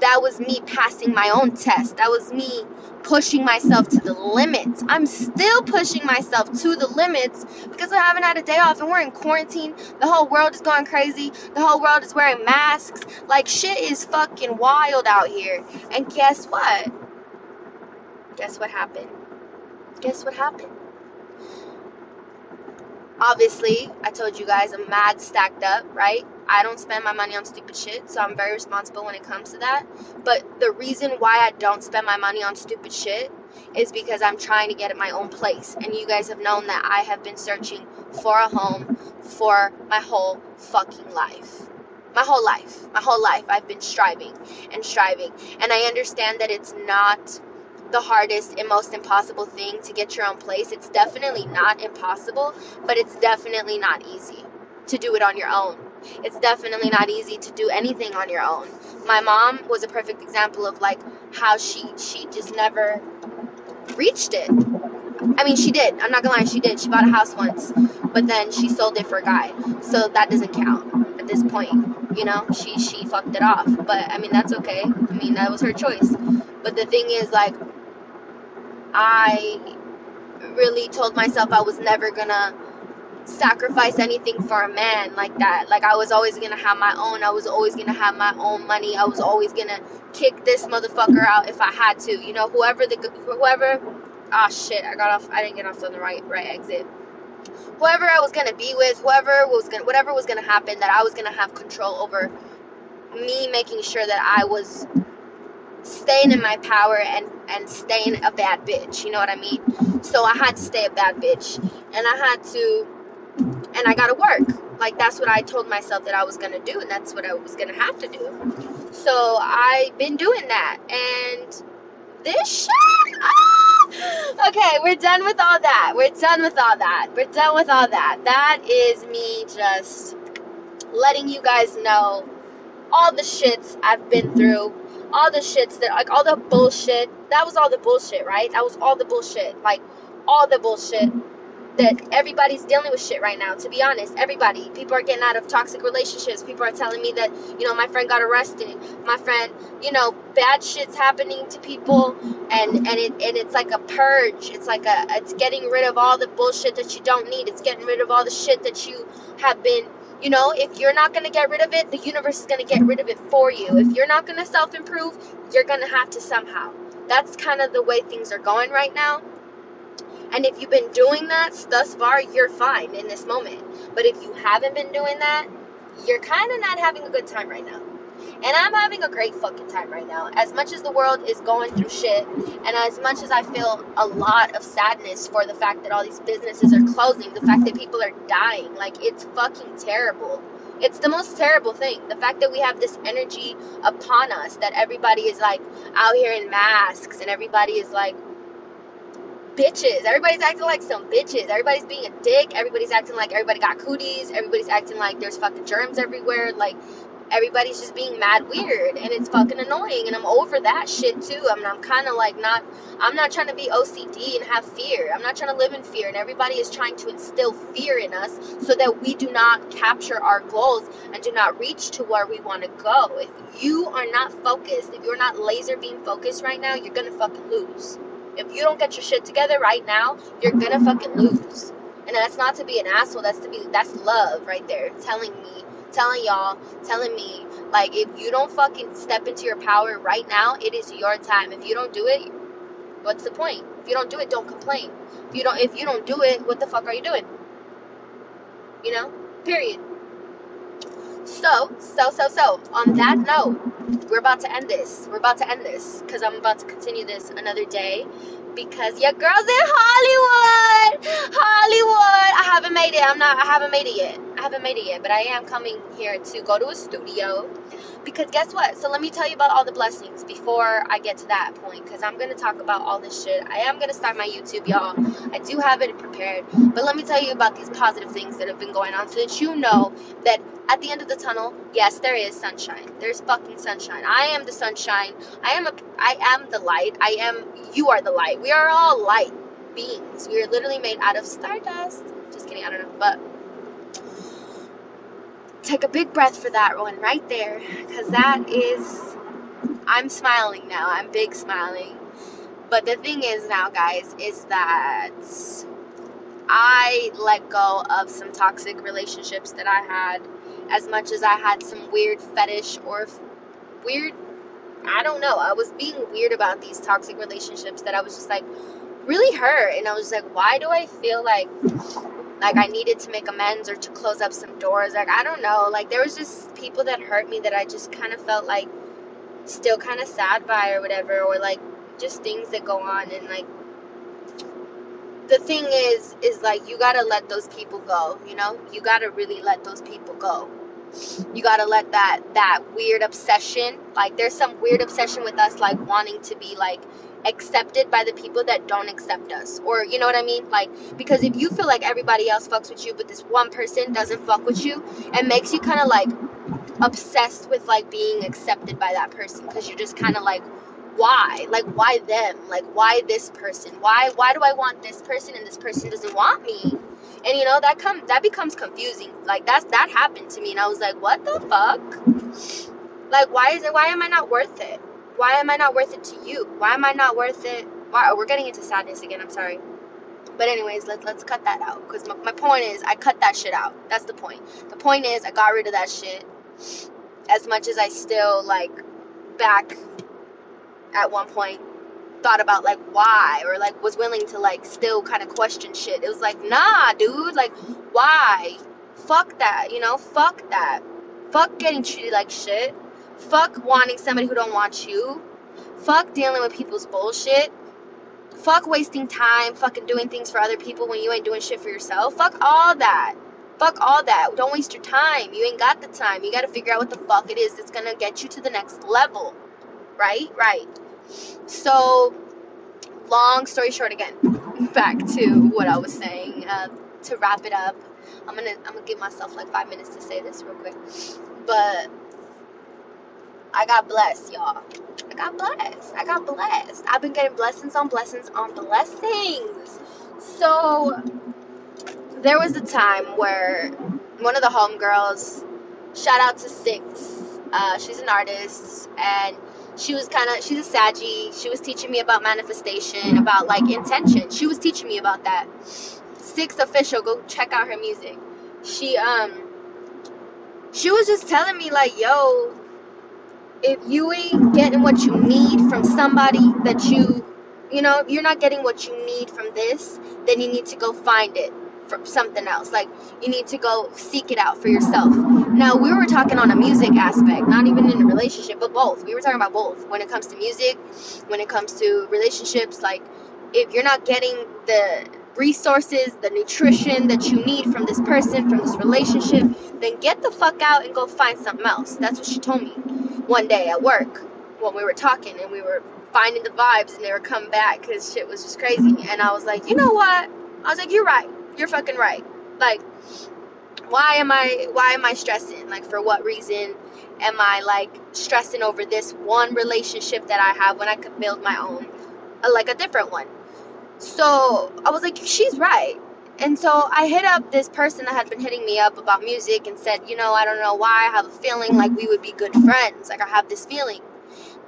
that was me passing my own test. That was me pushing myself to the limits. I'm still pushing myself to the limits because I haven't had a day off and we're in quarantine. The whole world is going crazy. The whole world is wearing masks. Like shit is fucking wild out here. And guess what? Guess what happened? Guess what happened? Obviously, I told you guys I'm mad stacked up, right? I don't spend my money on stupid shit, so I'm very responsible when it comes to that. But the reason why I don't spend my money on stupid shit is because I'm trying to get at my own place. And you guys have known that I have been searching for a home for my whole fucking life. My whole life. My whole life I've been striving and striving. And I understand that it's not the hardest and most impossible thing to get your own place. It's definitely not impossible, but it's definitely not easy to do it on your own it's definitely not easy to do anything on your own. My mom was a perfect example of like how she she just never reached it. I mean, she did. I'm not gonna lie, she did. She bought a house once, but then she sold it for a guy, so that doesn't count at this point. You know, she she fucked it off. But I mean, that's okay. I mean, that was her choice. But the thing is, like, I really told myself I was never gonna sacrifice anything for a man like that. Like I was always gonna have my own. I was always gonna have my own money. I was always gonna kick this motherfucker out if I had to. You know, whoever the whoever. Ah shit! I got off. I didn't get off on the right right exit. Whoever I was gonna be with, whoever was gonna, whatever was gonna happen, that I was gonna have control over me making sure that I was staying in my power and and staying a bad bitch. You know what I mean? So I had to stay a bad bitch, and I had to and I gotta work. Like that's what I told myself that I was gonna do, and that's what I was gonna have to do. So I've been doing that, and this shit. Ah! Okay, we're done with all that. We're done with all that. We're done with all that. That is me just letting you guys know all the shits I've been through, all the shits that like all the bullshit. That was all the bullshit, right? That was all the bullshit. Like all the bullshit that everybody's dealing with shit right now. To be honest, everybody. People are getting out of toxic relationships. People are telling me that, you know, my friend got arrested. My friend, you know, bad shit's happening to people and and it and it's like a purge. It's like a it's getting rid of all the bullshit that you don't need. It's getting rid of all the shit that you have been you know, if you're not going to get rid of it, the universe is going to get rid of it for you. If you're not going to self improve, you're going to have to somehow. That's kind of the way things are going right now. And if you've been doing that thus far, you're fine in this moment. But if you haven't been doing that, you're kind of not having a good time right now. And I'm having a great fucking time right now. As much as the world is going through shit, and as much as I feel a lot of sadness for the fact that all these businesses are closing, the fact that people are dying, like it's fucking terrible. It's the most terrible thing. The fact that we have this energy upon us, that everybody is like out here in masks, and everybody is like bitches. Everybody's acting like some bitches. Everybody's being a dick. Everybody's acting like everybody got cooties. Everybody's acting like there's fucking germs everywhere. Like everybody's just being mad weird and it's fucking annoying and I'm over that shit too. I mean I'm kinda like not I'm not trying to be OCD and have fear. I'm not trying to live in fear and everybody is trying to instill fear in us so that we do not capture our goals and do not reach to where we want to go. If you are not focused, if you're not laser beam focused right now, you're gonna fucking lose. If you don't get your shit together right now, you're gonna fucking lose. And that's not to be an asshole. That's to be that's love right there, telling me, telling y'all, telling me like if you don't fucking step into your power right now, it is your time. If you don't do it, what's the point? If you don't do it, don't complain. If you don't if you don't do it, what the fuck are you doing? You know? Period. So, so, so, so, on that note, we're about to end this. We're about to end this because I'm about to continue this another day because your girl's in Hollywood. Hollywood. I haven't made it. I'm not. I haven't made it yet. I haven't made it yet, but I am coming here to go to a studio because guess what? So let me tell you about all the blessings before I get to that point because I'm gonna talk about all this shit. I am gonna start my YouTube, y'all. I do have it prepared, but let me tell you about these positive things that have been going on so that you know that at the end of the tunnel, yes, there is sunshine. There's fucking sunshine. I am the sunshine. I am a I am the light. I am you are the light. We are all light beings. We are literally made out of stardust. Just kidding, I don't know, but take a big breath for that one right there because that is I'm smiling now. I'm big smiling. But the thing is now, guys, is that I let go of some toxic relationships that I had as much as I had some weird fetish or weird I don't know. I was being weird about these toxic relationships that I was just like really hurt and I was like why do I feel like like I needed to make amends or to close up some doors. Like I don't know. Like there was just people that hurt me that I just kind of felt like still kind of sad by or whatever or like just things that go on and like the thing is is like you got to let those people go, you know? You got to really let those people go. You got to let that that weird obsession, like there's some weird obsession with us like wanting to be like accepted by the people that don't accept us. Or, you know what I mean? Like, because if you feel like everybody else fucks with you, but this one person doesn't fuck with you, it makes you kind of like obsessed with like being accepted by that person. Because you're just kind of like, why? Like, why them? Like, why this person? Why, why do I want this person and this person doesn't want me? And you know that come that becomes confusing. Like that's that happened to me, and I was like, what the fuck? Like, why is it? Why am I not worth it? why am I not worth it to you? Why am I not worth it? Why, oh, we're getting into sadness again. I'm sorry. But anyways, let's let's cut that out because my, my point is I cut that shit out. That's the point. The point is I got rid of that shit. As much as I still like back at one point thought about like why or like was willing to like still kind of question shit. It was like, nah, dude, like why? Fuck that, you know? Fuck that. Fuck getting treated like shit. Fuck wanting somebody who don't want you. Fuck dealing with people's bullshit. Fuck wasting time fucking doing things for other people when you ain't doing shit for yourself. Fuck all that. Fuck all that. Don't waste your time. You ain't got the time. You got to figure out what the fuck it is that's going to get you to the next level. Right? Right. So, long story short again, back to what I was saying. Uh, to wrap it up, I'm gonna I'm gonna give myself like five minutes to say this real quick. But I got blessed, y'all. I got blessed. I got blessed. I've been getting blessings on blessings on blessings. So there was a time where one of the homegirls, shout out to Six, uh, she's an artist, and she was kind of she's a saggy. She was teaching me about manifestation, about like intention. She was teaching me about that. Six official, go check out her music. She um she was just telling me like, yo, if you ain't getting what you need from somebody that you you know you're not getting what you need from this then you need to go find it from something else like you need to go seek it out for yourself now we were talking on a music aspect not even in a relationship but both we were talking about both when it comes to music when it comes to relationships like if you're not getting the resources the nutrition that you need from this person from this relationship then get the fuck out and go find something else that's what she told me one day at work when we were talking and we were finding the vibes and they were coming back because shit was just crazy. And I was like, you know what? I was like, you're right. You're fucking right. Like, why am I why am I stressing? Like, for what reason am I like stressing over this one relationship that I have when I could build my own, uh, like a different one? So I was like, she's right. And so I hit up this person that had been hitting me up about music and said, you know, I don't know why I have a feeling like we would be good friends. Like I have this feeling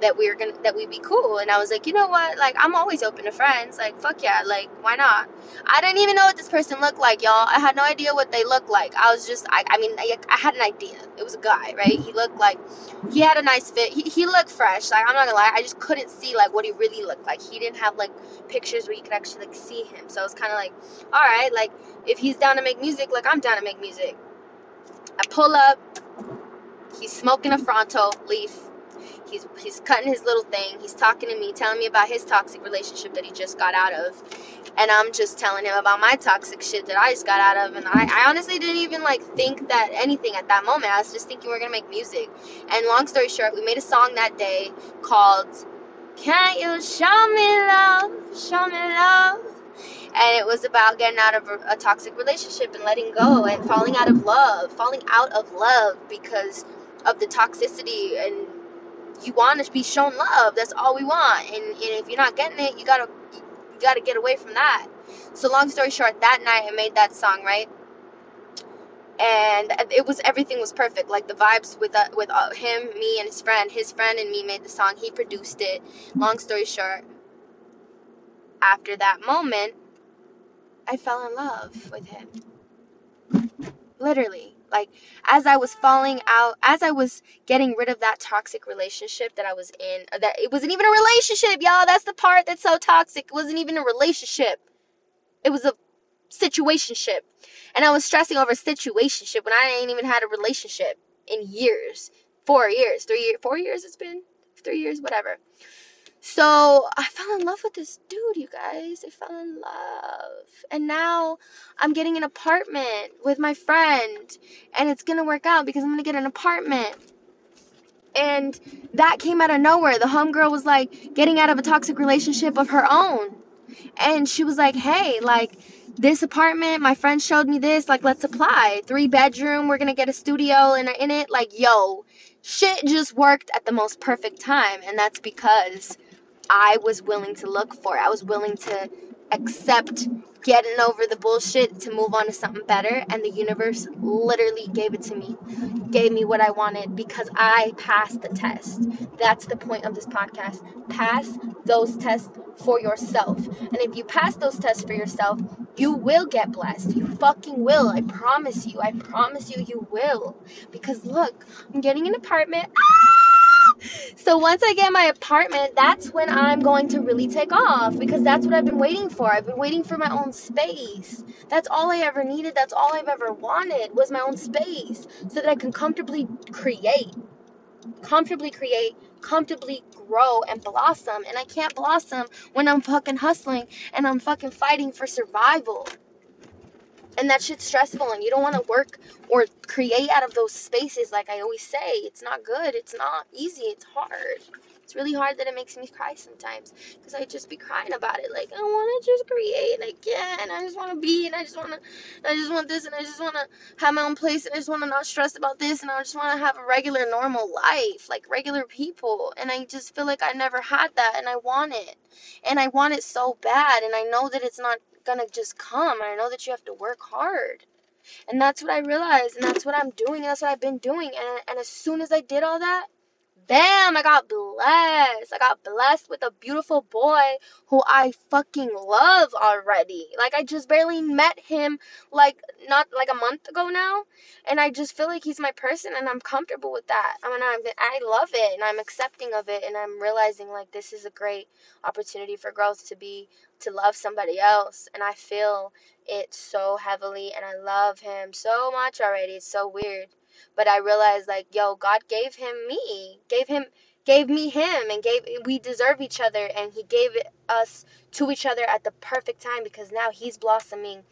that we are gonna that we'd be cool. And I was like, you know what? Like I'm always open to friends. Like fuck yeah. Like why not? I didn't even know what this person looked like, y'all. I had no idea what they looked like. I was just I I mean I, I had an idea. It was a guy, right? He looked like he had a nice fit. He he looked fresh. Like I'm not gonna lie. I just couldn't see like what he really looked like. He didn't have like pictures where you could actually like see him. So i was kind of like, all right, like if he's down to make music, like I'm down to make music. I pull up. He's smoking a Fronto leaf He's he's cutting his little thing. He's talking to me, telling me about his toxic relationship that he just got out of, and I'm just telling him about my toxic shit that I just got out of. And I, I honestly didn't even like think that anything at that moment. I was just thinking we are gonna make music. And long story short, we made a song that day called "Can't You Show Me Love, Show Me Love." and it was about getting out of a, a, toxic relationship and letting go and falling out of love falling out of love because of the toxicity and you want to be shown love. That's all we want. And, and if you're not getting it you gotta you gotta get away from that. So long story short that night i made that song right? And it was everything was perfect. Like the vibes with uh, with uh, him me and his friend his friend and me made the song. He produced it. Long story short after that moment I fell in love with him. Literally. Like, as I was falling out, as I was getting rid of that toxic relationship that I was in, uh, that it wasn't even a relationship, y'all. That's the part that's so toxic. It wasn't even a relationship. It was a situationship. And I was stressing over situationship when I ain't even had a relationship in years. Four years, three years, four years it's been? Three years, whatever. So I fell in love with this dude, you guys. I fell in love. And now I'm getting an apartment with my friend. And it's going to work out because I'm going to get an apartment. And that came out of nowhere. The homegirl was like getting out of a toxic relationship of her own. And she was like, hey, like, this apartment, my friend showed me this. Like, let's apply. Three bedroom, we're going to get a studio in, in it. Like, yo, shit just worked at the most perfect time. And that's because I was willing to look for. I was willing to accept getting over the bullshit to move on to something better and the universe literally gave it to me gave me what i wanted because i passed the test. That's the point of this podcast. Pass those tests for yourself. And if you pass those tests for yourself you will get blessed. You fucking will. I promise you. I promise you you will. Because look i'm getting an apartment. Ah! so once I get my apartment, that's when I'm going to really take off because that's what I've been waiting for. I've been waiting for my own space. That's all I ever needed. That's all I've ever wanted was my own space so that I can comfortably create. Comfortably create, comfortably grow and blossom. And I can't blossom when I'm fucking hustling and I'm fucking fighting for survival and that shit's stressful and you don't want to work or create out of those spaces like i always say it's not good it's not easy it's hard. It's really hard that it makes me cry sometimes because i just be crying about it like i want to just create and i can't i just want to be and i just want to i just want this and i just want to have my own place and i just want to not stress about this and i just want to have a regular normal life like regular people. And i just feel like i never had that and i want it. And i want it so bad and i know that it's not gonna just come. I know that you have to work hard. And that's what I realized, and that's what I'm doing, and that's what I've been doing. And, and as soon as I did all that, bam, I got blessed. I got blessed with a beautiful boy who I fucking love already. Like I just barely met him like not like a month ago now, and I just feel like he's my person and I'm comfortable with that. I mean, I'm I love it and I'm accepting of it and I'm realizing like this is a great opportunity for growth to be to love somebody else and I feel it so heavily and I love him so much already. It's so weird. But I realized like, yo, God gave him me, gave him gave me him and gave we deserve each other and he gave us to each other at the perfect time because now he's blossoming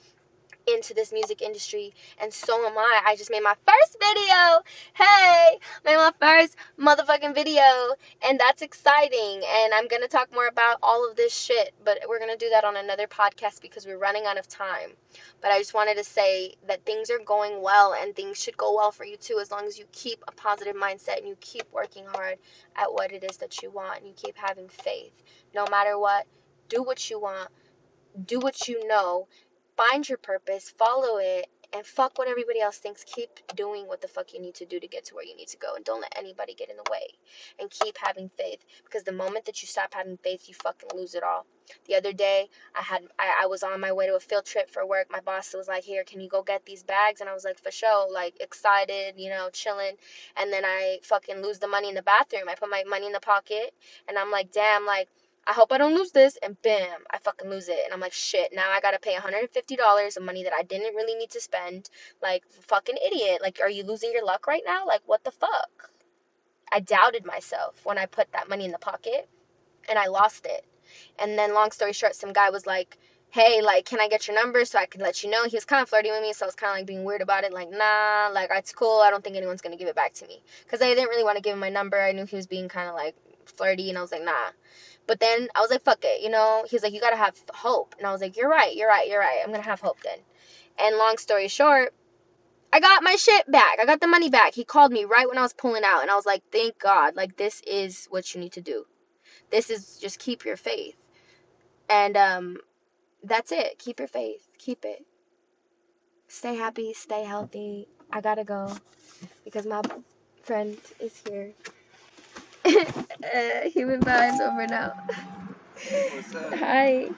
into this music industry and so am I. I just made my first video. Hey, made my first motherfucking video and that's exciting and I'm to talk more about all of this shit, but we're to do that on another podcast because we're running out of time. But I just wanted to say that things are going well and things should go well for you too as long as you keep a positive mindset and you keep working hard at what it is that you want and you keep having faith. No matter what, do what you want, do what you know find your purpose, follow it, and fuck what everybody else thinks. Keep doing what the fuck you need to do to get to where you need to go, and don't let anybody get in the way. And keep having faith, because the moment that you stop having faith, you fucking lose it all. The other day, I had I, I was on my way to a field trip for work. My boss was like, "Here, can you go get these bags?" And I was like, "For sure," like excited, you know, chilling. And then I fucking lose the money in the bathroom. I put my money in the pocket, and I'm like, "Damn!" Like I hope I don't lose this, and bam, I fucking lose it. And I'm like, shit, now I gotta pay $150 of money that I didn't really need to spend. Like, fucking idiot. Like, are you losing your luck right now? Like, what the fuck? I doubted myself when I put that money in the pocket and I lost it. And then, long story short, some guy was like, hey, like, can I get your number so I can let you know? He was kind of flirting with me, so I was kind of like being weird about it. Like, nah, like, it's cool. I don't think anyone's going to give it back to me. Because I didn't really want to give him my number. I knew he was being kind of like flirty, and I was like, nah. But then I was like, fuck it, you know? He's like, you got to have hope. And I was like, you're right, you're right, you're right. I'm to have hope then. And long story short, I got my shit back. I got the money back. He called me right when I was pulling out, and I was like, thank God. Like, this is what you need to do. This is just keep your faith. And, um, that's it. Keep your faith. Keep it. Stay happy. Stay healthy. I gotta go because my friend is here. uh, human vibes over now. Hi.